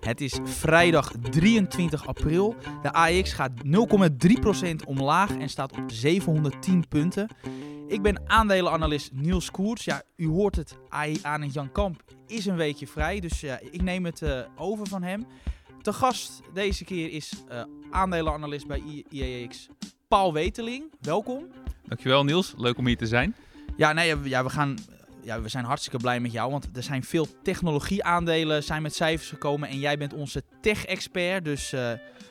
Het is vrijdag 23 april. De AX gaat 0,3% omlaag en staat op 710 punten. Ik ben aandelenanalist Niels Koers. Ja, u hoort het, AI aan en Jan Kamp is een weekje vrij, dus ja, ik neem het uh, over van hem. Te gast deze keer is uh, aandelenanalist bij IAX Paul Weteling. Welkom. Dankjewel Niels, leuk om hier te zijn. Ja, nee, ja, we gaan ja, we zijn hartstikke blij met jou, want er zijn veel technologieaandelen zijn met cijfers gekomen en jij bent onze tech-expert, dus uh,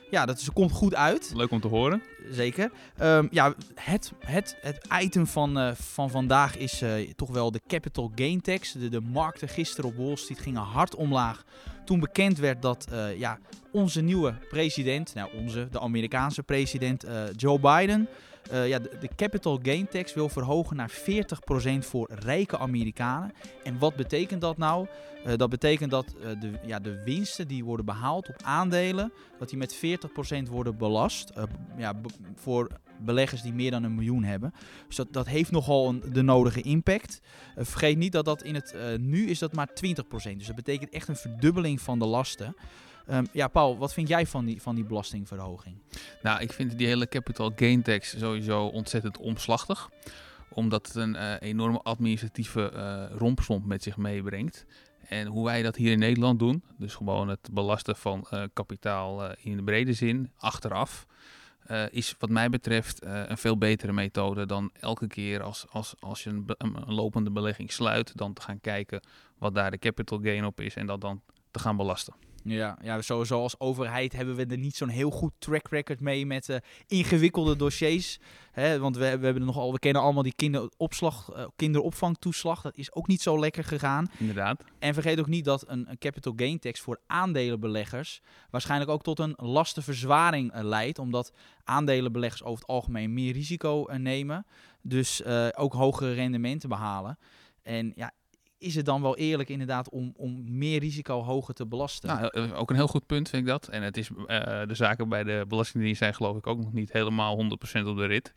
ja, dat is, komt goed uit. Leuk om te horen. Zeker. Um, ja, het, het, het item van, uh, van vandaag is uh, toch wel de capital gain tax. De, de markten gisteren op Wall Street gingen hard omlaag toen bekend werd dat ja, onze nieuwe president, nou onze, de Amerikaanse president Joe Biden uh, ja, de, capital gain tax wil verhogen naar 40% voor rijke Amerikanen. En wat betekent dat nou? Uh, dat betekent dat uh, de, ja, de winsten die worden behaald op aandelen, dat die met 40% worden belast. ja, voor beleggers die meer dan een miljoen hebben. Dus dat, dat heeft nogal een, de nodige impact. vergeet niet dat dat in het nu is dat maar 20%. Dus dat betekent echt een verdubbeling van de lasten. Um, ja, Paul, wat vind jij van die, van die belastingverhoging? Nou, ik vind die hele capital gain tax sowieso ontzettend omslachtig. Omdat het een uh, enorme administratieve uh, rompslomp met zich meebrengt. En hoe wij dat hier in Nederland doen, dus gewoon het belasten van uh, kapitaal in de brede zin, achteraf, is wat mij betreft een veel betere methode dan elke keer als, als, als je een, een, lopende belegging sluit, dan te gaan kijken wat daar de capital gain op is en dat dan te gaan belasten. Ja, ja, sowieso als overheid hebben we er niet zo'n heel goed track record mee met uh, ingewikkelde dossiers. Hè, want we, we, hebben nogal, we kennen allemaal die kinderopslag, uh, kinderopvangtoeslag. Dat is ook niet zo lekker gegaan. Inderdaad. En vergeet ook niet dat een, een capital gain tax voor aandelenbeleggers waarschijnlijk ook tot een lastenverzwaring uh, leidt. Omdat aandelenbeleggers over het algemeen meer risico nemen. Dus ook hogere rendementen behalen. En ja, is het dan wel eerlijk inderdaad om, om meer risico hoger te belasten? Nou, eh, ook een heel goed punt vind ik dat. En het is, uh, de zaken bij de Belastingdienst zijn geloof ik ook nog niet helemaal 100% op de rit.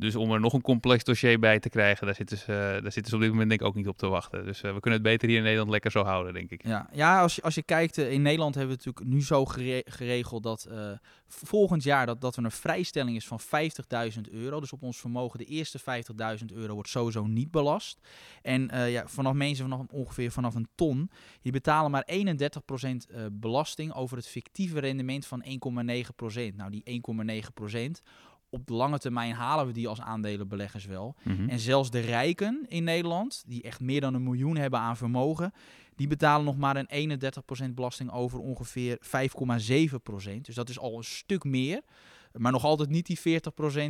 Dus om er nog een complex dossier bij te krijgen, daar zitten ze, daar zitten ze op dit moment denk ik ook niet op te wachten. Dus uh, we kunnen het beter hier in Nederland lekker zo houden, denk ik. Ja, ja als, je, als je kijkt, in Nederland hebben we natuurlijk nu zo geregeld dat volgend jaar dat, dat er een vrijstelling is van 50.000 euro. Dus op ons vermogen de eerste 50.000 euro wordt sowieso niet belast. En ja, vanaf mensen vanaf ongeveer vanaf een ton, die betalen maar 31% belasting over het fictieve rendement van 1,9%. Nou, die 1,9% op de lange termijn halen we die als aandelenbeleggers wel. Mhm. En zelfs de rijken in Nederland, die echt meer dan een miljoen hebben aan vermogen, die betalen nog maar een 31% belasting over ongeveer 5,7%. Dus dat is al een stuk meer. Maar nog altijd niet die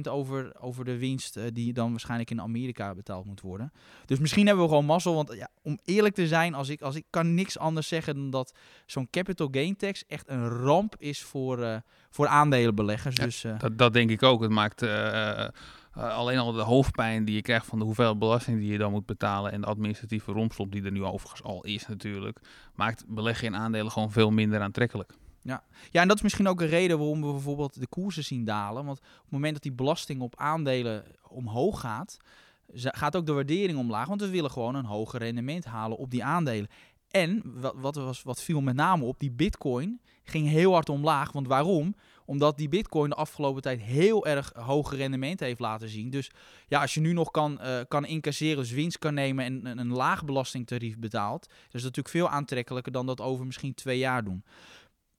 40% over, over de winst uh, die dan waarschijnlijk in Amerika betaald moet worden. Dus misschien hebben we gewoon mazzel. Want ja, om eerlijk te zijn, als ik, als ik kan niks anders zeggen dan dat zo'n capital gain tax echt een ramp is voor, uh, voor aandelenbeleggers. dus, uh, dat, dat denk ik ook. Het maakt alleen al de hoofdpijn die je krijgt van de hoeveelheid belasting die je dan moet betalen. En de administratieve rompslomp die er nu overigens al is natuurlijk. Maakt beleggen in aandelen gewoon veel minder aantrekkelijk. Ja. ja, en dat is misschien ook een reden waarom we bijvoorbeeld de koersen zien dalen. Want op het moment dat die belasting op aandelen omhoog gaat, gaat ook de waardering omlaag. Want we willen gewoon een hoger rendement halen op die aandelen. En wat, wat, was, wat viel met name op, die bitcoin ging heel hard omlaag. Want waarom? Omdat die bitcoin de afgelopen tijd heel erg hoge rendement heeft laten zien. Dus ja, als je nu nog kan, uh, kan incasseren, dus winst kan nemen en een, een laag belastingtarief betaalt, dat is natuurlijk veel aantrekkelijker dan dat over misschien twee jaar doen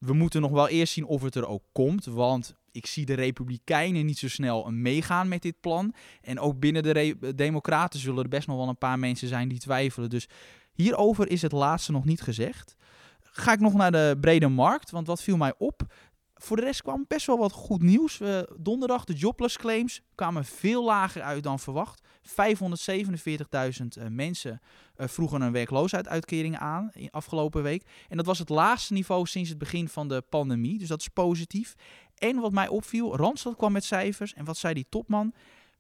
we moeten nog wel eerst zien of het er ook komt. Want ik zie de Republikeinen niet zo snel meegaan met dit plan. En ook binnen de Democraten zullen er best nog wel een paar mensen zijn die twijfelen. Dus hierover is het laatste nog niet gezegd. Ga ik nog naar de brede markt. Want wat viel mij op? Voor de rest kwam best wel wat goed nieuws. Uh, donderdag, de jobless claims kwamen veel lager uit dan verwacht. 547.000 uh, mensen uh, vroegen een werkloosheidsuitkering aan in afgelopen week. En dat was het laagste niveau sinds het begin van de pandemie. Dus dat is positief. En wat mij opviel, Randstad kwam met cijfers. En wat zei die topman?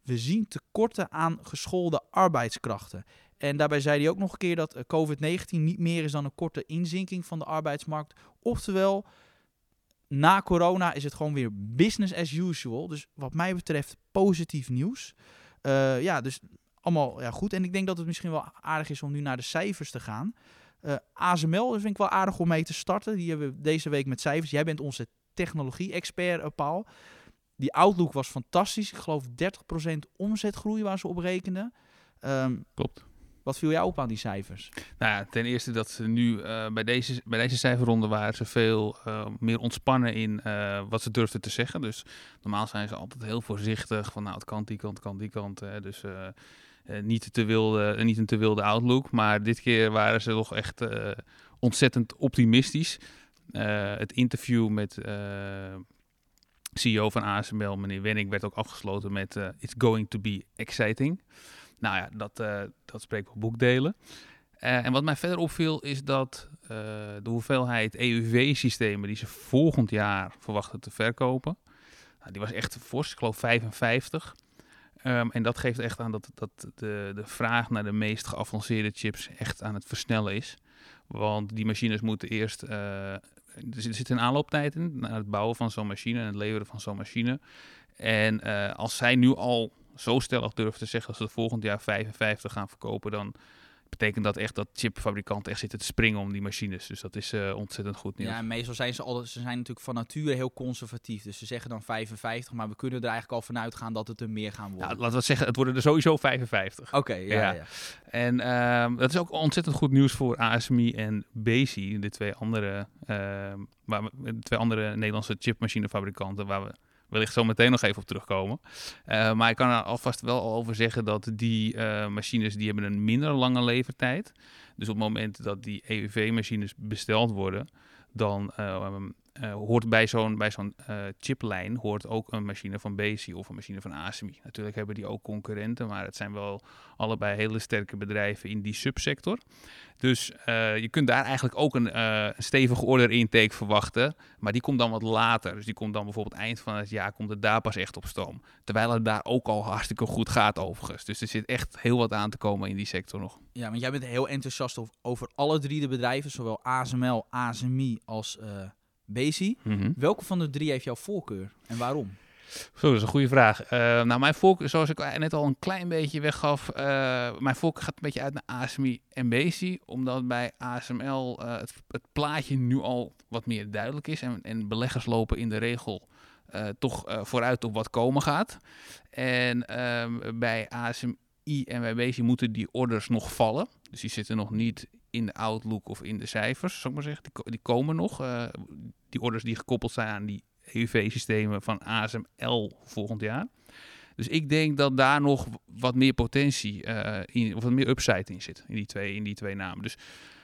We zien tekorten aan geschoolde arbeidskrachten. En daarbij zei hij ook nog een keer dat eh, COVID-19 niet meer is dan een korte inzinking van de arbeidsmarkt. Oftewel, na corona is het gewoon weer business as usual. Dus wat mij betreft positief nieuws. Uh, ja, dus allemaal ja, goed. En ik denk dat het misschien wel aardig is om nu naar de cijfers te gaan. Uh, ASML vind ik wel aardig om mee te starten. Die hebben we deze week met cijfers. Jij bent onze technologie-expert, Paul. Die outlook was fantastisch. Ik geloof 30% omzetgroei waar ze op rekenden. Um, Klopt. Wat viel jou op aan die cijfers? Nou ten eerste dat ze nu uh, bij, deze, bij deze cijferronde waren ze veel uh, meer ontspannen in uh, wat ze durfden te zeggen. Dus normaal zijn ze altijd heel voorzichtig van nou het kan die kant, kan die kant. Hè. Dus niet, te wilde, niet een te wilde outlook. Maar dit keer waren ze toch echt ontzettend optimistisch. het interview met CEO van ASML, meneer Wenning, werd ook afgesloten met It's going to be exciting. Nou ja, dat, uh, dat spreekt wel boekdelen. Uh, en wat mij verder opviel is dat uh, de hoeveelheid EUV-systemen die ze volgend jaar verwachten te verkopen, nou, die was echt fors, ik geloof 55. Um, en dat geeft echt aan dat, dat de, de vraag naar de meest geavanceerde chips echt aan het versnellen is. Want die machines moeten eerst. er zit een aanlooptijd in naar het bouwen van zo'n machine en het leveren van zo'n machine. En als zij nu al zo stellig durven te zeggen als ze het volgend jaar 55 gaan verkopen, dan betekent dat echt dat chipfabrikanten echt zitten te springen om die machines. Dus dat is uh, ontzettend goed nieuws. Ja, en meestal zijn ze al, ze zijn natuurlijk van nature heel conservatief. Dus ze zeggen dan 55, maar we kunnen er eigenlijk al vanuit gaan dat het er meer gaan worden. Nou, laten we zeggen, het worden er sowieso 55. Oké, ja, ja, ja. En uh, dat is ook ontzettend goed nieuws voor ASMI en Besi, de twee andere, uh, waar we, twee andere Nederlandse chipmachinefabrikanten waar we wellicht zo meteen nog even op terugkomen. Uh, maar ik kan er alvast wel over zeggen dat die uh, machines die hebben een minder lange levertijd. Dus op het moment dat die EUV-machines besteld worden, dan uh, uh, hoort bij zo'n bij zo'n uh, chiplijn hoort ook een machine van Besi of een machine van ASMI. Natuurlijk hebben die ook concurrenten, maar het zijn wel allebei hele sterke bedrijven in die subsector. Dus uh, je kunt daar eigenlijk ook een, een stevige order intake verwachten, maar die komt dan wat later. Dus die komt dan bijvoorbeeld eind van het jaar komt het daar pas echt op stoom. Terwijl het daar ook al hartstikke goed gaat overigens. Dus er zit echt heel wat aan te komen in die sector nog. Ja, want jij bent heel enthousiast over alle drie de bedrijven, zowel ASML, ASMI als Bezi. Mm -hmm. Welke van de drie heeft jouw voorkeur en waarom? Zo, dat is een goede vraag. Uh, nou, mijn voorkeur, zoals ik net al een klein beetje weggaf, uh, mijn voorkeur gaat een beetje uit naar ASMI en Bezi, omdat bij ASML uh, het, het, plaatje nu al wat meer duidelijk is en, en beleggers lopen in de regel toch vooruit op wat komen gaat. En ehm, bij ASMI en bij Bezi moeten die orders nog vallen. Dus die zitten nog niet in de outlook of in de cijfers, zou ik maar zeggen. Die, die komen nog. Uh, die orders die gekoppeld zijn aan die EUV-systemen van ASML volgend jaar. Dus ik denk dat daar nog wat meer potentie, uh, in, of wat meer upside in zit, in die twee, in die twee namen. Dus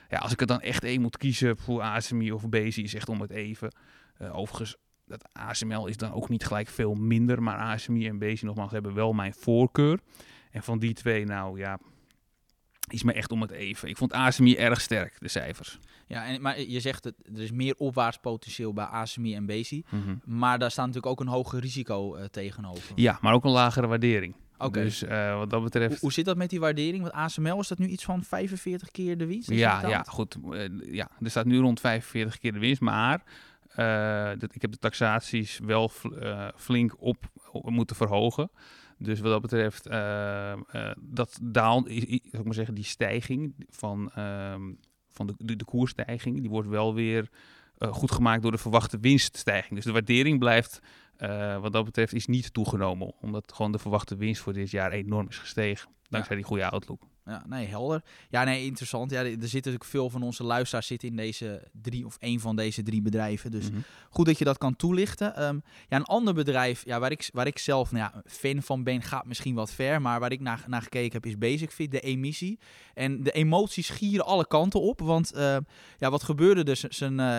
ja, als ik er dan echt één moet kiezen voor ASMI of Bezi, is echt om het even. Uh, overigens, dat ASML is dan ook niet gelijk veel minder, maar ASMI en Bezi nogmaals hebben wel mijn voorkeur. En van die twee, nou ja, is me echt om het even. Ik vond ASMI erg sterk, de cijfers. Ja, en, maar je zegt dat er is meer opwaartspotentieel bij ASMI en. Mm -hmm. Maar daar staat natuurlijk ook een hoger risico uh, tegenover. Ja, maar ook een lagere waardering. Oké. Okay. Dus uh, wat dat betreft... Hoe, hoe, zit dat met die waardering? Want ASML is dat nu iets van 45 keer de winst? Ja, ja, goed. Uh, ja, er staat nu rond 45 keer de winst, maar... dat, ik heb de taxaties wel flink op, op moeten verhogen. Dus wat dat betreft, uh, uh, dat daalt, zou ik maar zeggen, die stijging van, uh, van de, de, de, koersstijging, die wordt wel weer uh, goed gemaakt door de verwachte winststijging. Dus de waardering blijft, wat dat betreft, is niet toegenomen. Omdat gewoon de verwachte winst voor dit jaar enorm is gestegen. Dankzij ja. die goede outlook. Ja, nee, helder. Ja, nee, interessant. Ja, er zitten natuurlijk veel van onze luisteraars zitten in deze drie of één van deze drie bedrijven. Dus mm -hmm. goed dat je dat kan toelichten. Um, ja, een ander bedrijf ja, waar, ik, waar ik zelf nou ja, fan van ben, gaat misschien wat ver. Maar waar ik naar, naar gekeken heb, is Basic Fit, de emissie. En de emoties gieren alle kanten op. Want uh, ja, wat gebeurde dus? Zijn... Uh,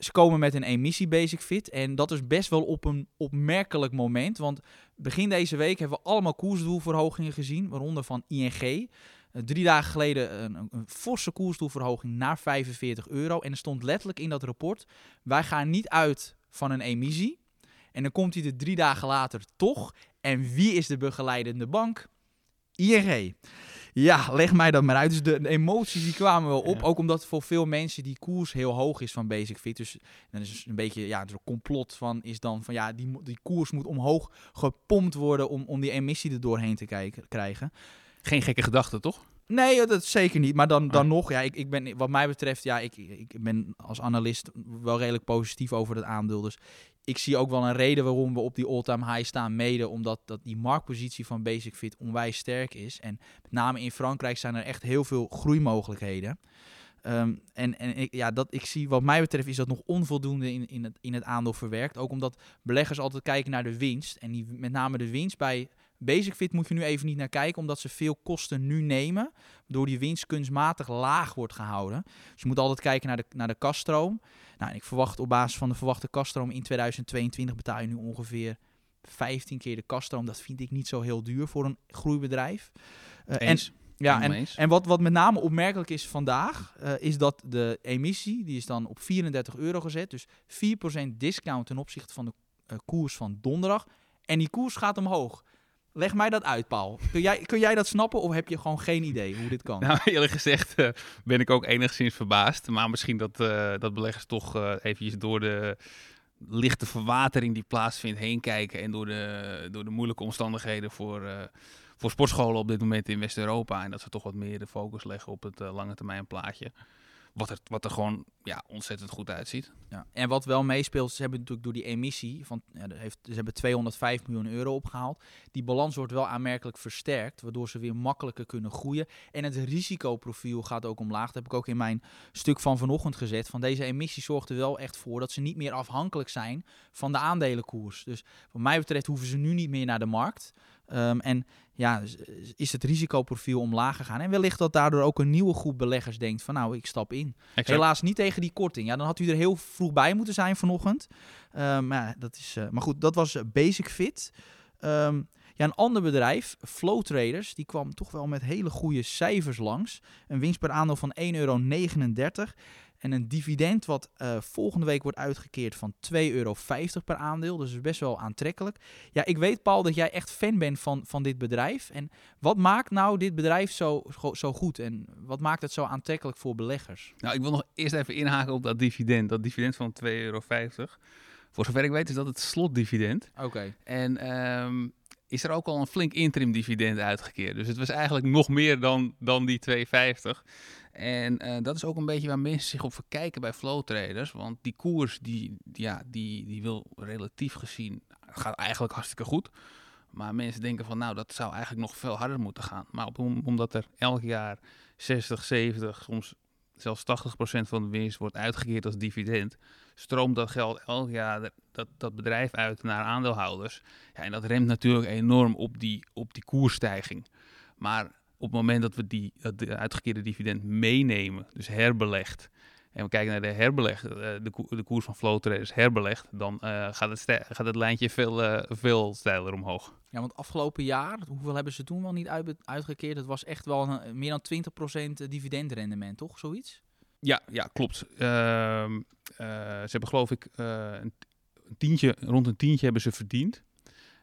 ze komen met een emissie Basic Fit. En dat is best wel op een opmerkelijk moment. Want begin deze week hebben we allemaal koersdoelverhogingen gezien. Waaronder van ING. Uh, drie dagen geleden een, een, forse koersdoelverhoging naar 45 euro. En er stond letterlijk in dat rapport: wij gaan niet uit van een emissie. En dan komt hij er drie dagen later toch. En wie is de begeleidende bank? ING. Ja, leg mij dat maar uit. Dus de, de emoties die kwamen wel op. Ja. Ook omdat voor veel mensen die koers heel hoog is van Basic Fit. Dus dan is een beetje ja, een complot van is dan van ja, die, die koers moet omhoog gepompt worden om, om die emissie er doorheen te kijken, krijgen. Geen gekke gedachte, toch? Nee, dat zeker niet. Maar dan, dan Ah. nog, ja, ik, ik ben, wat mij betreft, ja, ik, ik ben als analist wel redelijk positief over het aandeel. Dus ik zie ook wel een reden waarom we op die all-time high staan. Mede omdat dat die marktpositie van Basic Fit onwijs sterk is. En met name in Frankrijk zijn er echt heel veel groeimogelijkheden. Ehm, en en ja, dat, ik zie, wat mij betreft, is dat nog onvoldoende in, in, het, in het aandeel verwerkt. Ook omdat beleggers altijd kijken naar de winst. En die, met name de winst bij Basic Fit moet je nu even niet naar kijken, omdat ze veel kosten nu nemen, waardoor die winst kunstmatig laag wordt gehouden. Dus je moet altijd kijken naar de, naar de kaststroom. Nou, en ik verwacht op basis van de verwachte kaststroom in 2022 betaal je nu ongeveer 15 keer de kaststroom. Dat vind ik niet zo heel duur voor een groeibedrijf. Eh, en, ja, en, en wat, wat met name opmerkelijk is vandaag, eh, is dat de emissie, die is dan op 34 euro gezet. Dus 4% discount ten opzichte van de eh, koers van donderdag. En die koers gaat omhoog. Leg mij dat uit, Paul. Kun jij, kun jij dat snappen of heb je gewoon geen idee hoe dit kan? Nou, eerlijk gezegd eh, ben ik ook enigszins verbaasd. Maar misschien dat, eh, dat beleggers toch eh eventjes door de lichte verwatering die plaatsvindt heen kijken. En door de, door de moeilijke omstandigheden voor, voor sportscholen op dit moment in West-Europa. En dat ze toch wat meer de focus leggen op het lange termijn plaatje. Wat er, wat er gewoon ja, ontzettend goed uitziet. Ja. En wat wel meespeelt, ze hebben natuurlijk door die emissie, van, ja, heeft, ze hebben 205 miljoen euro opgehaald. Die balans wordt wel aanmerkelijk versterkt, waardoor ze weer makkelijker kunnen groeien. En het risicoprofiel gaat ook omlaag. Dat heb ik ook in mijn stuk van vanochtend gezet. Van deze emissie zorgt er wel echt voor dat ze niet meer afhankelijk zijn van de aandelenkoers. Dus wat mij betreft hoeven ze nu niet meer naar de markt. Ehm, en ja, is het risicoprofiel omlaag gegaan. En wellicht dat daardoor ook een nieuwe groep beleggers denkt van nou, ik stap in. Exact. Helaas niet tegen die korting. Ja, dan had u er heel vroeg bij moeten zijn vanochtend. Ehm, maar, dat is, eh, maar goed, dat was eh, Basic Fit. Ehm, ja, een ander bedrijf, Flow Traders, die kwam toch wel met hele goede cijfers langs. Een winst per aandeel van 1,39 euro. En een dividend wat eh, volgende week wordt uitgekeerd van 2,50 euro per aandeel. Dus is best wel aantrekkelijk. Ja, ik weet Paul dat jij echt fan bent van, van dit bedrijf. En wat maakt nou dit bedrijf zo, zo- zo goed? En wat maakt het zo aantrekkelijk voor beleggers? Nou, ik wil nog eerst even inhaken op dat dividend. Dat dividend van 2,50 euro. Voor zover ik weet is dat het slotdividend. Oké. En ehm, is er ook al een flink interim dividend uitgekeerd. Dus het was eigenlijk nog meer dan, dan die 2,50. En eh, dat is ook een beetje waar mensen zich op verkijken bij flow traders. Want die koers, die, ja, die, die wil relatief gezien, gaat eigenlijk hartstikke goed. Maar mensen denken van, nou, dat zou eigenlijk nog veel harder moeten gaan. Maar omdat er elk jaar 60, 70, soms zelfs 80% van de winst wordt uitgekeerd als dividend, stroomt dat geld elk jaar dat, dat bedrijf uit naar aandeelhouders. Ja, en dat remt natuurlijk enorm op die, op die koersstijging. Maar op het moment dat we die, dat de uitgekeerde dividend meenemen, dus herbelegd, en we kijken naar de herbeleg, eh, de, de koers van flow traders herbelegd, dan eh, gaat, het gaat het lijntje veel, eh, veel steiler omhoog. Ja, want afgelopen jaar, hoeveel hebben ze toen wel niet uit, uitgekeerd? Het was echt wel een, meer dan 20% dividendrendement, toch? Zoiets? Ja, ja klopt. Ehm, eh, ze hebben geloof ik eh, een, een tientje, rond een tientje hebben ze verdiend.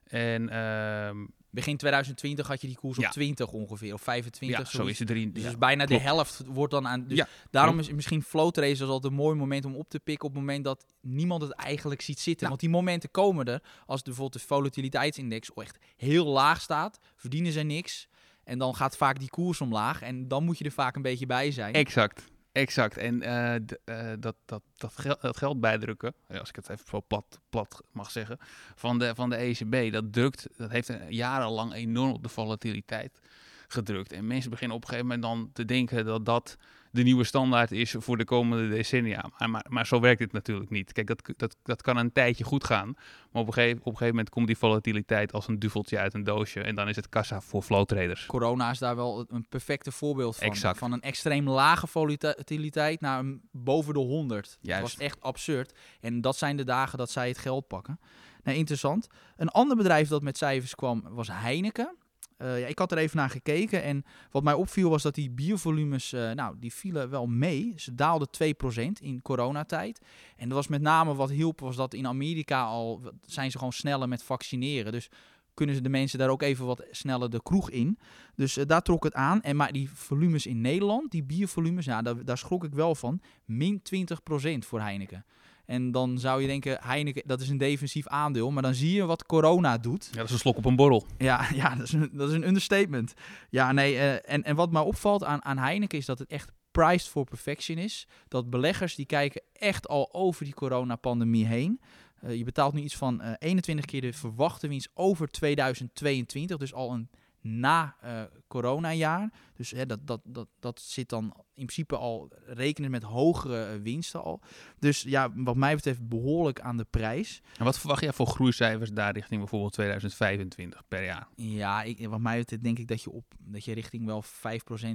En ehm, Begin 2020 had je die koers op Ja. 20 ongeveer, of 25. ja, zo is het erin. Dus, ja. bijna klopt. de helft wordt dan aan. Dus Ja, daarom klopt. is misschien float races altijd een mooi moment om op te pikken op het moment dat niemand het eigenlijk ziet zitten. Want die momenten komen er als de, bijvoorbeeld de volatiliteitsindex echt heel laag staat, verdienen ze niks. En dan gaat vaak die koers omlaag en dan moet je er vaak een beetje bij zijn. Exact, exact. En eh, eh, dat, dat, dat, gel- dat geld bijdrukken, eh, als ik het even plat, plat mag zeggen, van de, van de ECB, dat drukt, dat heeft jarenlang enorm op de volatiliteit gedrukt. En mensen beginnen op een gegeven moment dan te denken dat dat de nieuwe standaard is voor de komende decennia. Maar, maar, maar zo werkt het natuurlijk niet. Kijk, dat, dat, dat kan een tijdje goed gaan, maar op een, gegeven, op een gegeven moment komt die volatiliteit als een duveltje uit een doosje en dan is het kassa voor flow traders. Corona is daar wel een perfecte voorbeeld van. Exact. Van een extreem lage volatiliteit naar een boven de 100. Dat Juist. was echt absurd. En dat zijn de dagen dat zij het geld pakken. Nou, interessant. Een ander bedrijf dat met cijfers kwam was Heineken. Eh, ja, ik had er even naar gekeken en wat mij opviel was dat die biervolumes, eh, nou, die vielen wel mee. Ze daalden 2% in coronatijd. En dat was met name wat hielp, was dat in Amerika al zijn ze gewoon sneller met vaccineren. Dus kunnen ze de mensen daar ook even wat sneller de kroeg in. Dus eh, daar trok het aan. En maar die volumes in Nederland, die biervolumes, nou, daar, daar schrok ik wel van. Min 20% voor Heineken. En dan zou je denken, Heineken, dat is een defensief aandeel. Maar dan zie je wat corona doet. Ja, dat is een slok op een borrel. Ja, ja dat, is een, dat is een understatement. Ja, nee, uh, en, en wat mij opvalt aan, aan Heineken is dat het echt priced for perfection is. Dat beleggers die kijken echt al over die coronapandemie heen. Uh, je betaalt nu iets van uh, 21 keer de verwachte winst over 2022. Dus al een na uh, coronajaar. Dus hè, dat, dat, dat, dat zit dan in principe al rekenen met hogere uh, winsten al. Dus ja, wat mij betreft behoorlijk aan de prijs. En wat verwacht jij voor groeicijfers daar richting bijvoorbeeld 2025 per jaar? Ja, ik, wat mij betreft denk ik dat je, op, dat je richting wel 5%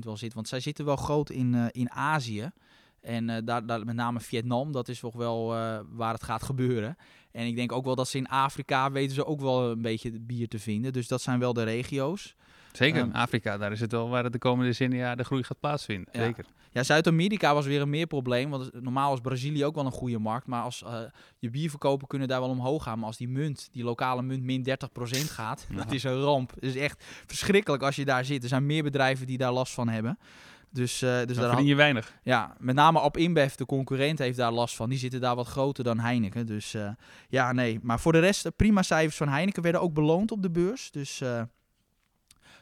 wel zit. Want zij zitten wel groot in, uh, in Azië. En uh, daar, daar, met name Vietnam, dat is toch wel uh, waar het gaat gebeuren. En ik denk ook wel dat ze in Afrika weten ze ook wel een beetje bier te vinden. Dus dat zijn wel de regio's. Zeker, um, Afrika, daar is het wel waar het de komende decennia de groei gaat plaatsvinden. Ja. Zeker. Ja, Zuid-Amerika was weer een meer probleem. Want normaal is Brazilië ook wel een goede markt. Maar als uh, je bierverkopen kunnen daar wel omhoog gaan. Maar als die munt, die lokale munt, min 30% gaat, ja. dat is een ramp. Het is echt verschrikkelijk als je daar zit. Er zijn meer bedrijven die daar last van hebben. Dus, uh, dus daar verdien je weinig. Ja, met name Ab InBev, de concurrent, heeft daar last van. Die zitten daar wat groter dan Heineken. Dus uh, ja, nee. Maar voor de rest, prima cijfers van Heineken werden ook beloond op de beurs. Dus, uh,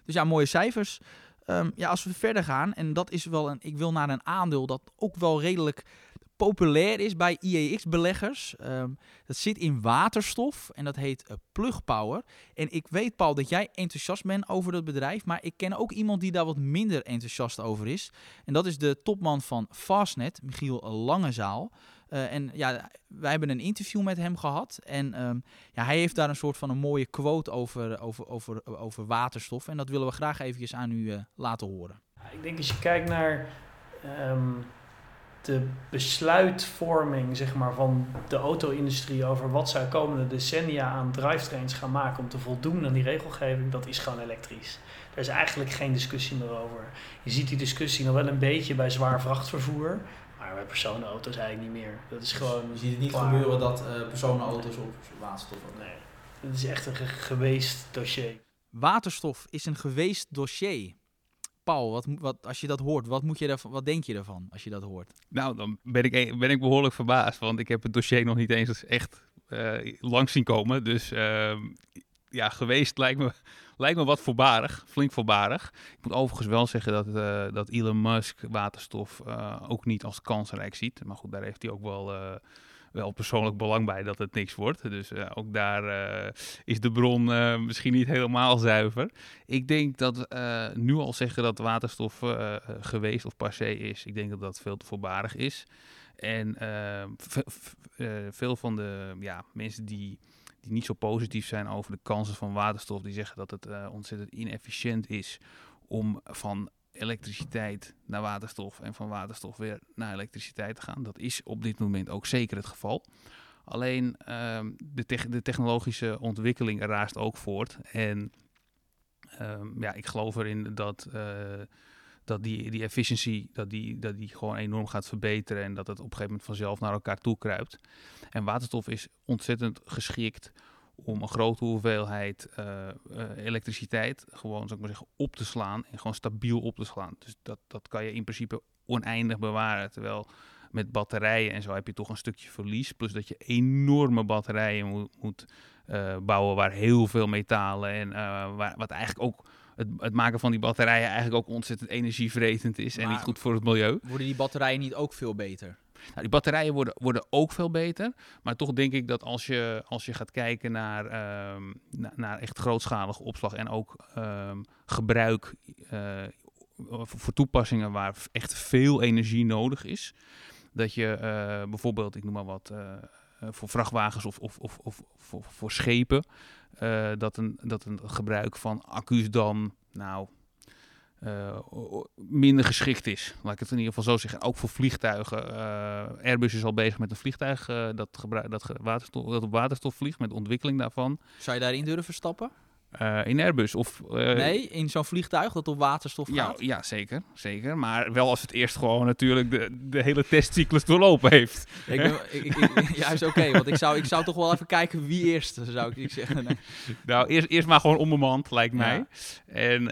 dus ja, mooie cijfers. Um, ja, als we verder gaan, en dat is wel een. Ik wil naar een aandeel dat ook wel redelijk populair is bij IEX-beleggers. Um, dat zit in waterstof en dat heet uh, Plug Power. En ik weet, Paul, dat jij enthousiast bent over dat bedrijf. Maar ik ken ook iemand die daar wat minder enthousiast over is. En dat is de topman van Fastnet, Michiel Langezaal. Uh, en ja, wij hebben een interview met hem gehad. En um, ja, hij heeft daar een soort van een mooie quote over, over, over, over waterstof. En dat willen we graag eventjes aan u uh, laten horen. Ik denk als je kijkt naar um, de besluitvorming zeg maar, van de auto-industrie over wat zij komende decennia aan drivetrains gaan maken om te voldoen aan die regelgeving, dat is gewoon elektrisch. Er is eigenlijk geen discussie meer over. Je ziet die discussie nog wel een beetje bij zwaar vrachtvervoer. Maar bij personenauto's eigenlijk niet meer. Dat is gewoon. Je ziet het niet klaar. gebeuren dat uh, personenauto's op waterstof. Nee, het is echt een ge geweest dossier. Waterstof is een geweest dossier. Paul, wat, wat, als je dat hoort, wat, moet je daarvan, wat denk je ervan als je dat hoort? Nou, dan ben ik, ben ik behoorlijk verbaasd, want ik heb het dossier nog niet eens echt uh, langs zien komen. Dus uh, ja, geweest lijkt me, lijkt me wat voorbarig, flink voorbarig. Ik moet overigens wel zeggen dat, uh, dat Elon Musk waterstof uh, ook niet als kansrijk ziet. Maar goed, daar heeft hij ook wel, wel persoonlijk belang bij dat het niks wordt. Dus ook daar is de bron misschien niet helemaal zuiver. Ik denk dat nu al zeggen dat waterstof geweest of passé is, ik denk dat dat veel te voorbarig is. En veel van de ja, mensen die die niet zo positief zijn over de kansen van waterstof. Die zeggen dat het ontzettend inefficiënt is om van elektriciteit naar waterstof en van waterstof weer naar elektriciteit te gaan. Dat is op dit moment ook zeker het geval. Alleen uh, de, de, technologische ontwikkeling raast ook voort. En uh, ja, ik geloof erin dat, uh, dat die, die efficiëntie dat die, dat die gewoon enorm gaat verbeteren. En dat het op een gegeven moment vanzelf naar elkaar toe kruipt. En waterstof is ontzettend geschikt om een grote hoeveelheid uh, uh, elektriciteit gewoon, zou ik maar zeggen, op te slaan en gewoon stabiel op te slaan. Dus dat, dat kan je in principe oneindig bewaren. Terwijl met batterijen en zo heb je toch een stukje verlies. Plus dat je enorme batterijen moet, moet uh, bouwen waar heel veel metalen en waar, wat eigenlijk ook het, het, maken van die batterijen eigenlijk ook ontzettend energievretend is maar en niet goed voor het milieu. Worden die batterijen niet ook veel beter? Nou, die batterijen worden, worden ook veel beter. Maar toch denk ik dat als je, als je gaat kijken naar, na, naar echt grootschalige opslag en ook um, gebruik uh, voor toepassingen waar echt veel energie nodig is. Dat je uh, bijvoorbeeld, ik noem maar wat, uh, voor vrachtwagens of, of, of, of voor, voor schepen, dat, een, dat een gebruik van accu's dan, nou, uh, minder geschikt is. Laat ik het in ieder geval zo zeggen. Ook voor vliegtuigen. Uh, Airbus is al bezig met een vliegtuig uh, dat, dat, waterstof, dat op waterstof vliegt, met de ontwikkeling daarvan. Zou je daarin durven stappen? Uh, in Airbus of... Uh, nee, in zo'n vliegtuig dat op waterstof ja, gaat? Ja, zeker, zeker. Maar wel als het eerst gewoon natuurlijk de, de hele testcyclus doorlopen heeft. ik ben, ik, ik, juist oké, okay, want ik zou, ik zou toch wel even kijken wie eerst, zou ik zeggen. Nee. nou, eerst, eerst maar gewoon onbemand, lijkt mij. Ja. En, uh,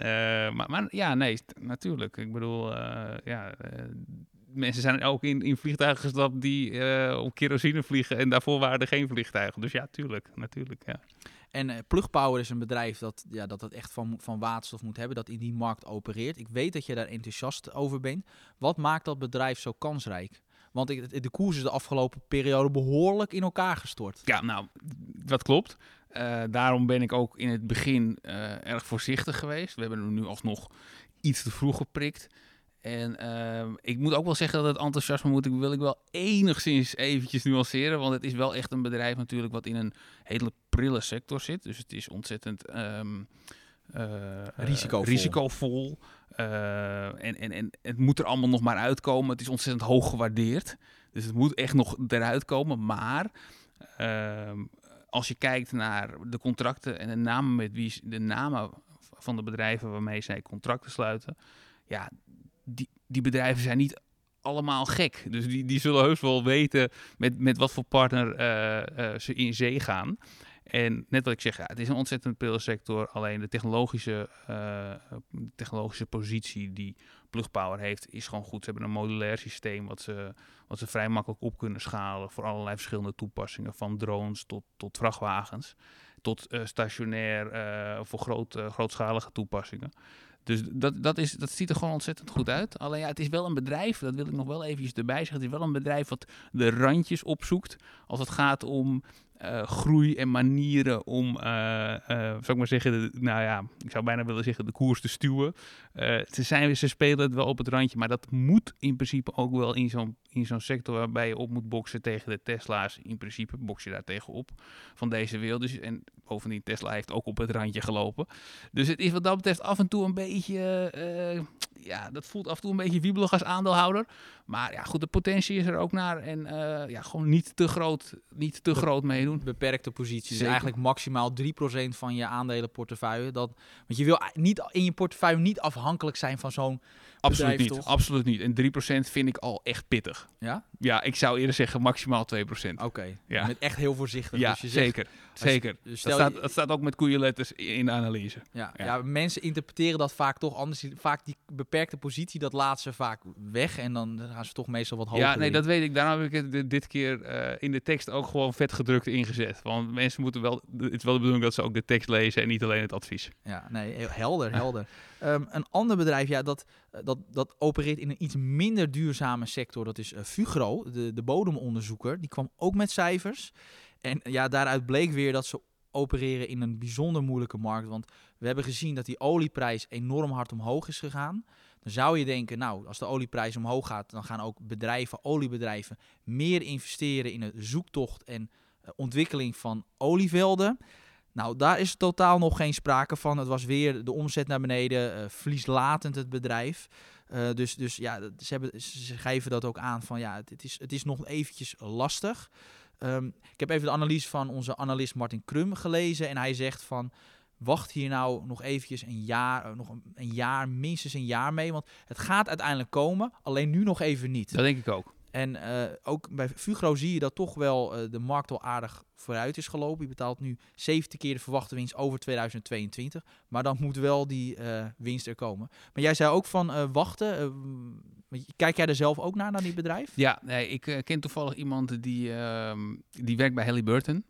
maar, maar ja, nee, natuurlijk. Ik bedoel, ja mensen zijn ook in, in vliegtuigen gestapt die uh, op kerosine vliegen en daarvoor waren er geen vliegtuigen. Dus ja, tuurlijk, natuurlijk, ja. En uh, Plug Power is een bedrijf dat, ja, dat het echt van, van waterstof moet hebben, dat in die markt opereert. Ik weet dat je daar enthousiast over bent. Wat maakt dat bedrijf zo kansrijk? Want de koers is de afgelopen periode behoorlijk in elkaar gestort. Ja, nou, dat klopt. Uh, daarom ben ik ook in het begin uh, erg voorzichtig geweest. We hebben hem nu alsnog iets te vroeg geprikt. En uh, ik moet ook wel zeggen dat het enthousiasme moet ik, wil ik wel enigszins eventjes nuanceren. Want het is wel echt een bedrijf natuurlijk wat in een hele prille sector zit. Dus het is ontzettend um, risicovol. risicovol. en, en, en het moet er allemaal nog maar uitkomen. Het is ontzettend hoog gewaardeerd. Dus het moet echt nog eruit komen. Maar ehm, als je kijkt naar de contracten en de namen met wie de namen van de bedrijven waarmee zij contracten sluiten. Ja, die, die bedrijven zijn niet allemaal gek. Dus die, die zullen heus wel weten met, met wat voor partner uh, uh, ze in zee gaan. En net wat ik zeg, het is een ontzettend sector. Alleen de technologische, uh, technologische positie die Plug Power heeft, is gewoon goed. Ze hebben een modulair systeem wat ze, wat ze vrij makkelijk op kunnen schalen voor allerlei verschillende toepassingen. Van drones tot, tot vrachtwagens, tot stationair voor groot, grootschalige toepassingen. Dus dat, dat, is, dat ziet er gewoon ontzettend goed uit. Alleen ja, het is wel een bedrijf, dat wil ik nog wel eventjes erbij zeggen. Het is wel een bedrijf wat de randjes opzoekt als het gaat om uh, groei en manieren om, uh, uh, zou ik maar zeggen, nou ja, ik zou bijna willen zeggen, de koers te stuwen. ze, zijn, ze spelen het wel op het randje, maar dat moet in principe ook wel in zo'n in zo'n sector waarbij je op moet boksen tegen de Tesla's. In principe box je daar tegenop van deze wereld. Dus, en bovendien, Tesla heeft ook op het randje gelopen. Dus het is wat dat betreft af en toe een beetje, ja, dat voelt af en toe een beetje wiebelig als aandeelhouder. Maar ja, goed, de potentie is er ook naar. En ja, gewoon niet te groot, niet te groot meedoen doen. Beperkte posities. Dus eigenlijk maximaal 3% van je aandelenportefeuille. Dat, want je wil niet in je portefeuille niet afhankelijk zijn van zo'n Absoluut bedrijf, niet. toch? Absoluut niet. En 3% vind ik al echt pittig. Ja? Ja, ik zou eerder zeggen maximaal 2%. Oké. Ja. Met echt heel voorzichtig. Ja, dus je zegt, zeker. Zeker. dus dat, staat, dat staat ook met koeienletters in de analyse. Ja, Ja. ja. mensen interpreteren dat vaak toch anders. Vaak die beperkte positie, dat laat ze vaak weg. En dan gaan ze toch meestal wat hoger Ja, nee, in. dat weet ik. Daarom heb ik het dit- keer eh, in de tekst ook gewoon vet gedrukt ingezet. Want mensen moeten wel... Het is wel de bedoeling dat ze ook de tekst lezen en niet alleen het advies. Ja, nee, helder, helder. Ehm, een ander bedrijf, ja, dat, eh, dat, dat opereert in een iets minder duurzame sector. Dat is eh, Fugro, de, de bodemonderzoeker. Die kwam ook met cijfers. En ja, daaruit bleek weer dat ze opereren in een bijzonder moeilijke markt. Want we hebben gezien dat die olieprijs enorm hard omhoog is gegaan. Dan zou je denken, nou, als de olieprijs omhoog gaat, dan gaan ook bedrijven, oliebedrijven, meer investeren in de zoektocht en eh, ontwikkeling van olievelden. Nou, daar is totaal nog geen sprake van. Het was weer de omzet naar beneden, verlieslatend het bedrijf. Eh, dus, dus ja, ze, hebben, geven dat ook aan van ja, het, is, het is nog eventjes lastig. Ehm, ik heb even de analyse van onze analist Martin Krum gelezen en hij zegt van wacht hier nou nog eventjes een jaar, eh, nog een jaar, minstens een jaar mee, want het gaat uiteindelijk komen, alleen nu nog even niet. Dat denk ik ook. En eh, ook bij Fugro zie je dat toch wel eh, de markt al aardig vooruit is gelopen. Je betaalt nu 70 keer de verwachte winst over 2022. Maar dan moet wel die eh, winst er komen. Maar jij zei ook van wachten. kijk jij er zelf ook naar, naar die bedrijf? Ja, nee, ik ken toevallig iemand die, ehm, die werkt bij Halliburton.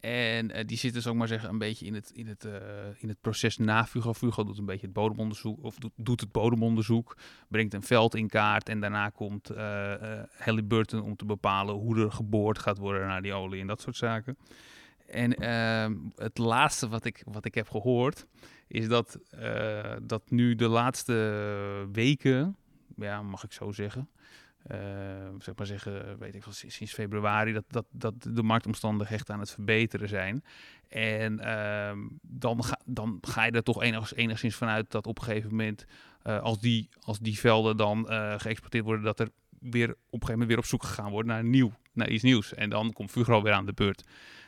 En eh, die zit dus ook maar zeggen een beetje in het, in het, eh, in het proces na Fugo. Fugo doet een beetje het bodemonderzoek, of doet, doet het bodemonderzoek, brengt een veld in kaart en daarna komt eh eh, Halliburton om te bepalen hoe er geboord gaat worden naar die olie en dat soort zaken. En ehm, het laatste wat ik, wat ik heb gehoord is dat, dat nu de laatste weken, ja, mag ik zo zeggen, zeg maar zeggen, weet ik wel, sinds sinds februari, dat, dat, dat de marktomstandigheden echt aan het verbeteren zijn. En ehm, dan, ga, dan ga je er toch enigszins, enigszins vanuit dat op een gegeven moment, eh, als, die, als die velden dan eh, geëxporteerd worden, dat er weer op een gegeven moment weer op zoek gegaan wordt naar, nieuw, naar iets nieuws. En dan komt Fugro weer aan de beurt.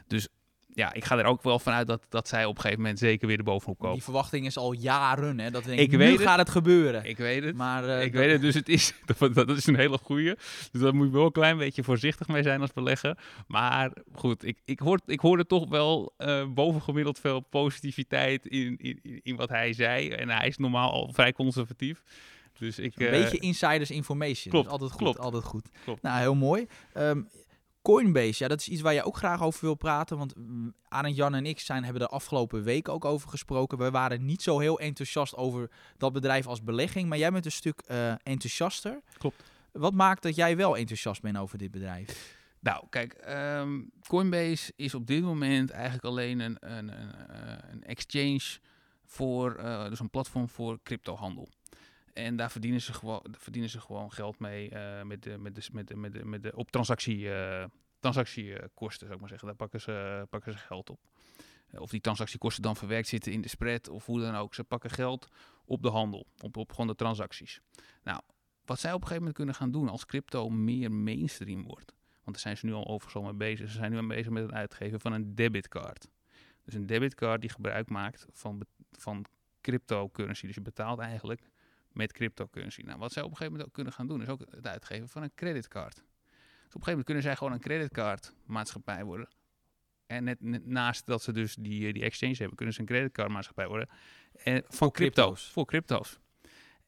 Dus ja, ik ga er ook wel vanuit dat, dat zij op een gegeven moment zeker weer er bovenop komen. Die verwachting is al jaren. Hè, dat we Ik weet nu het. gaat het gebeuren. Ik weet het. maar eh, ik dat- weet het, dus het is, dat, dat is een hele goeie. Dus daar moet je wel een klein beetje voorzichtig mee zijn als belegger. Maar goed, ik, ik, hoor, ik hoorde toch wel eh, bovengemiddeld veel positiviteit in, in, in- wat hij zei. En hij is normaal al vrij conservatief. Dus ik, Een eh, beetje insiders information. klopt, Dat is altijd goed. klopt. Altijd goed. Klopt. Nou, heel mooi. Ehm, Coinbase, ja, dat is iets waar je ook graag over wil praten. Want mm, Arend, Jan en ik zijn, hebben de afgelopen week ook over gesproken. We waren niet zo heel enthousiast over dat bedrijf als belegging. Maar jij bent een stuk eh, enthousiaster. Klopt. Wat maakt dat jij wel enthousiast bent over dit bedrijf? Nou, kijk, ehm, Coinbase is op dit moment eigenlijk alleen een, een, een, eh, een exchange voor, eh, dus een platform voor cryptohandel. En daar verdienen ze gewoon, verdienen ze gewoon geld mee eh, met de, met de, met de, met de, op transactie, eh, transactiekosten, zou ik maar zeggen. Daar pakken ze, pakken ze geld op. Eh, Of die transactiekosten dan verwerkt zitten in de spread of hoe dan ook. Ze pakken geld op de handel, op, gewoon de transacties. Nou, wat zij op een gegeven moment kunnen gaan doen als crypto meer mainstream wordt. Want daar zijn ze nu al overal mee bezig. Ze zijn nu al bezig met het uitgeven van een debitcard. Dus een debitcard die gebruik maakt van, van cryptocurrency. Dus je betaalt eigenlijk met cryptocurrency. Nou, wat zij op een gegeven moment ook kunnen gaan doen, is ook het uitgeven van een creditcard. Dus op een gegeven moment kunnen zij gewoon een creditcardmaatschappij worden. En net, net naast dat ze dus die, die exchange hebben, kunnen ze een creditcardmaatschappij worden. En crypto. crypto's. Voor crypto's.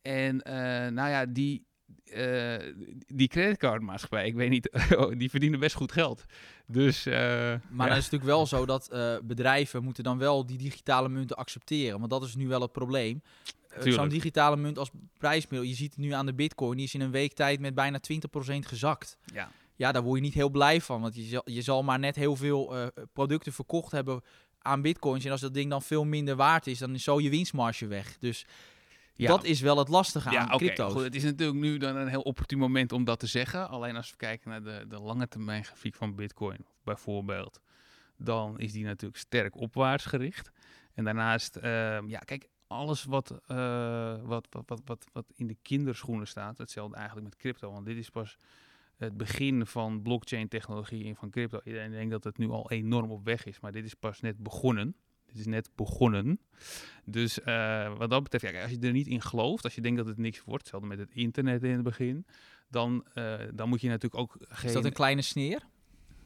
En eh, nou ja, die, eh, die creditcardmaatschappij, ik weet niet, die verdienen best goed geld. Dus, eh, Maar ja. dan is het natuurlijk wel zo dat bedrijven moeten dan wel die digitale munten accepteren. Want dat is nu wel het probleem. Eh, Zo'n digitale munt als prijsmiddel, je ziet het nu aan de bitcoin, die is in een week tijd met bijna 20% gezakt. ja. Ja, daar word je niet heel blij van, want je zal, je zal maar net heel veel eh, producten verkocht hebben aan bitcoins. En als dat ding dan veel minder waard is, dan is zo je winstmarge weg. Dus Ja. dat is wel het lastige Ja, aan oké. crypto's. goed, het is natuurlijk nu dan een heel opportun moment om dat te zeggen. Alleen als we kijken naar de, de lange termijn grafiek van Bitcoin, bijvoorbeeld, dan is die natuurlijk sterk opwaarts gericht. En daarnaast, ehm, ja, kijk, alles wat, eh, wat, wat, wat, wat, wat in de kinderschoenen staat, hetzelfde eigenlijk met crypto, want dit is pas het begin van blockchain technologie en van crypto. Iedereen denkt dat het nu al enorm op weg is, maar dit is pas net begonnen. Dit is net begonnen. Dus eh, wat dat betreft, ja, als je er niet in gelooft, als je denkt dat het niks wordt, hetzelfde met het internet in het begin, dan, eh, dan moet je natuurlijk ook geen... Is dat een kleine sneer?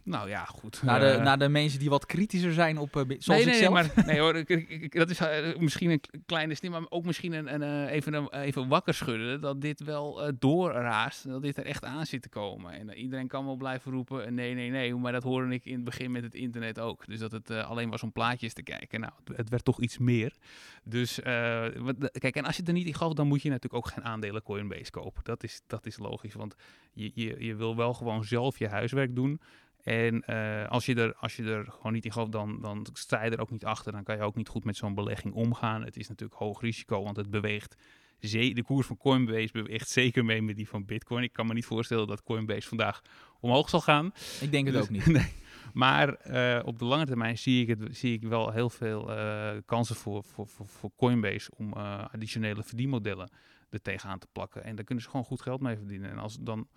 Nou ja, goed. Naar de, Eh, naar de mensen die wat kritischer zijn op, bi- zoals nee, ik nee, nee, zelf? maar nee hoor, ik- ik- ik- dat is eh, misschien een kleine stem, maar ook misschien een, een, even, een, even wakker schudden dat dit wel doorraast, dat dit er echt aan zit te komen. En iedereen kan wel blijven roepen, nee, nee, nee, maar dat hoorde ik in het begin met het internet ook. Dus dat het alleen was om plaatjes te kijken. Nou, het, werd toch iets meer. Dus wat- kijk, en als je er niet in gelooft, dan moet je natuurlijk ook geen aandelen Coinbase kopen. Dat is, dat is logisch, want je, je, je wil wel gewoon zelf je huiswerk doen. En eh, als, je er, als je er gewoon niet in gelooft, dan, dan sta je er ook niet achter. Dan kan je ook niet goed met zo'n belegging omgaan. Het is natuurlijk hoog risico, want het beweegt. De koers van Coinbase beweegt zeker mee met die van Bitcoin. Ik kan me niet voorstellen dat Coinbase vandaag omhoog zal gaan. Ik denk het Dus- ook niet. nee. Maar eh, op de lange termijn zie ik, het, zie ik wel heel veel eh, kansen voor, voor, voor, voor Coinbase om additionele verdienmodellen er tegenaan te plakken. En daar kunnen ze gewoon goed geld mee verdienen. En als, dan,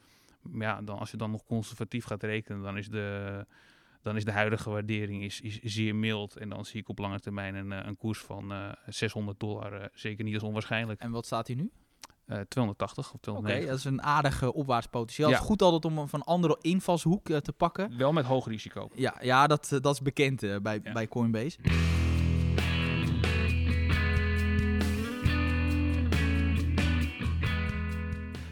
ja, dan, als je dan nog conservatief gaat rekenen, dan is de, dan is de huidige waardering is, is zeer mild. En dan zie ik op lange termijn een, eh, een koers van eh 600 dollar eh, zeker niet als onwaarschijnlijk. En wat staat hier nu? Eh 280 of Oké, 290. dat is een aardige opwaarts potentieel. Het Ja. is goed altijd om een van andere invalshoek te pakken. Wel met hoog risico. Ja, ja dat, dat is bekend bij, Ja. bij Coinbase.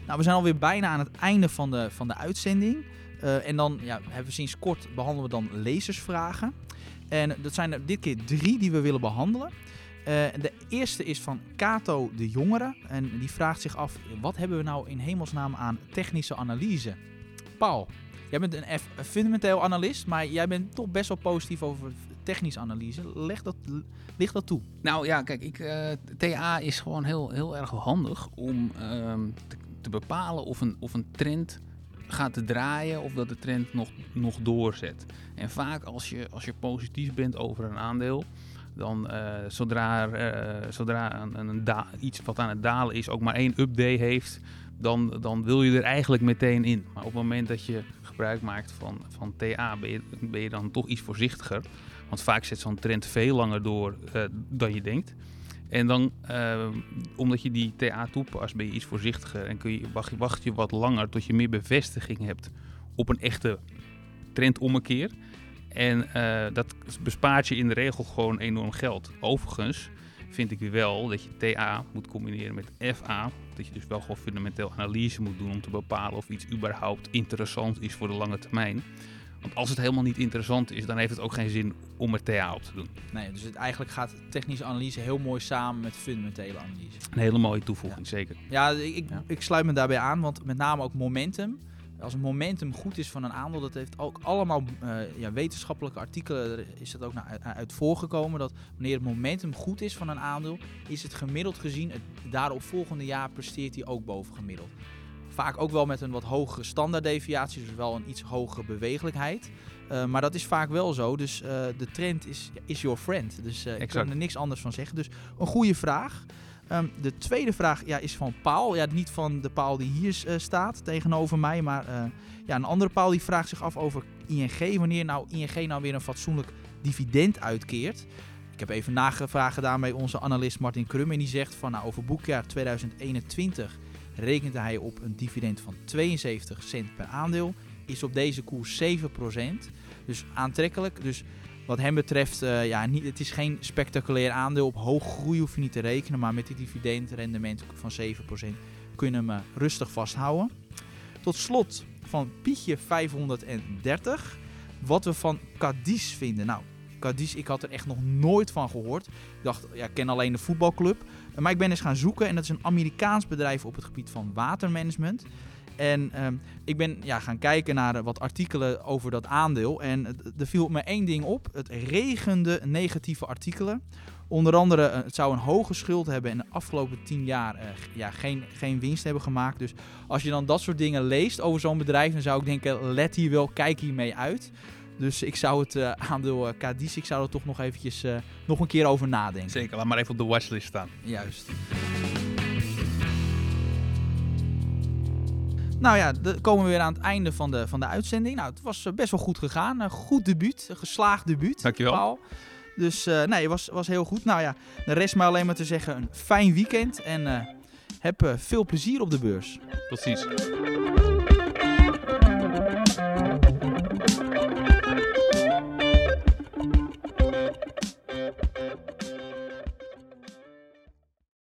Nou, we zijn alweer bijna aan het einde van de, van de uitzending. Eh, en dan ja, hebben we sinds kort behandelen we dan lezersvragen. En dat zijn er dit keer drie die we willen behandelen. Eh, de eerste is van Kato de Jongere. En die vraagt zich af, wat hebben we nou in hemelsnaam aan technische analyse? Paul, jij bent een, fundamenteel analist, maar jij bent toch best wel positief over technische analyse. Leg dat, ligt dat toe? Nou ja, kijk, ik, eh, TA is gewoon heel, heel erg handig om ehm, te, te bepalen of een, of een trend gaat draaien of dat de trend nog, nog doorzet. En vaak als je, als je positief bent over een aandeel, dan eh, zodra, eh, zodra een, iets wat aan het dalen is ook maar één update heeft, dan, dan wil je er eigenlijk meteen in. Maar op het moment dat je gebruik maakt van, van TA, ben je, ben je dan toch iets voorzichtiger. Want vaak zet zo'n trend veel langer door eh, dan je denkt. En dan, eh, omdat je die TA toepast, ben je iets voorzichtiger en kun je, wacht, wacht je wat langer tot je meer bevestiging hebt op een echte trendommekeer. En eh, dat bespaart je in de regel gewoon enorm geld. Overigens vind ik wel dat je TA moet combineren met FA. Dat je dus wel gewoon fundamenteel analyse moet doen om te bepalen of iets überhaupt interessant is voor de lange termijn. Want als het helemaal niet interessant is, dan heeft het ook geen zin om er TA op te doen. Nee, dus het, eigenlijk gaat technische analyse heel mooi samen met fundamentele analyse. Een hele mooie toevoeging, zeker. Ja, ik, ik, Ja. ik sluit me daarbij aan, want met name ook momentum. Als een momentum goed is van een aandeel, dat heeft ook allemaal eh, ja, wetenschappelijke artikelen, is dat ook naar, uit voorgekomen, dat wanneer het momentum goed is van een aandeel, is het gemiddeld gezien, het daarop volgende jaar presteert hij ook boven gemiddeld. Vaak ook wel met een wat hogere standaarddeviatie, dus wel een iets hogere bewegelijkheid. Eh, maar dat is vaak wel zo, dus eh, de trend is, is your friend. Dus eh, ik kan er niks anders van zeggen. Dus een goede vraag. Ehm, de tweede vraag ja, is van Paul. Ja, niet van de Paul die hier staat tegenover mij. Maar ja, een andere Paul die vraagt zich af over ING. Wanneer nou ING nou weer een fatsoenlijk dividend uitkeert. Ik heb even nagevraagd gedaan bij onze analist Martin Krum. En die zegt van nou, over boekjaar 2021 rekent hij op een dividend van 72 cent per aandeel. Is op deze koers 7%. Dus aantrekkelijk. Dus wat hem betreft, eh, ja, niet, het is geen spectaculair aandeel. Op hoog groei hoef je niet te rekenen. Maar met dit dividendrendement van 7% kun je hem eh, rustig vasthouden. Tot slot van Pietje 530. Wat we van Cadiz vinden. Nou, Cadiz, ik had er echt nog nooit van gehoord. Ik dacht, ja, ik ken alleen de voetbalclub. Maar ik ben eens gaan zoeken. En dat is een Amerikaans bedrijf op het gebied van watermanagement. En ehm, ik ben ja, gaan kijken naar wat artikelen over dat aandeel. En er viel me één ding op. Het regende negatieve artikelen. Onder andere, eh, het zou een hoge schuld hebben en de afgelopen tien jaar eh, ja, geen, geen winst hebben gemaakt. Dus als je dan dat soort dingen leest over zo'n bedrijf, dan zou ik denken, let hier wel, kijk hiermee uit. Dus ik zou het eh, aandeel uh, Cadiz, ik zou er toch nog eventjes eh, nog een keer over nadenken. Zeker, laat maar even op de watchlist staan. Juist. Nou ja, dan komen we weer aan het einde van de, van de uitzending. Nou, het was eh, best wel goed gegaan. Een goed debuut, een geslaagd debuut. Dankjewel. Paul. Dus eh, nee, het was, was heel goed. Nou ja, de rest mij alleen maar te zeggen een fijn weekend. En eh, heb eh, veel plezier op de beurs. Ziens.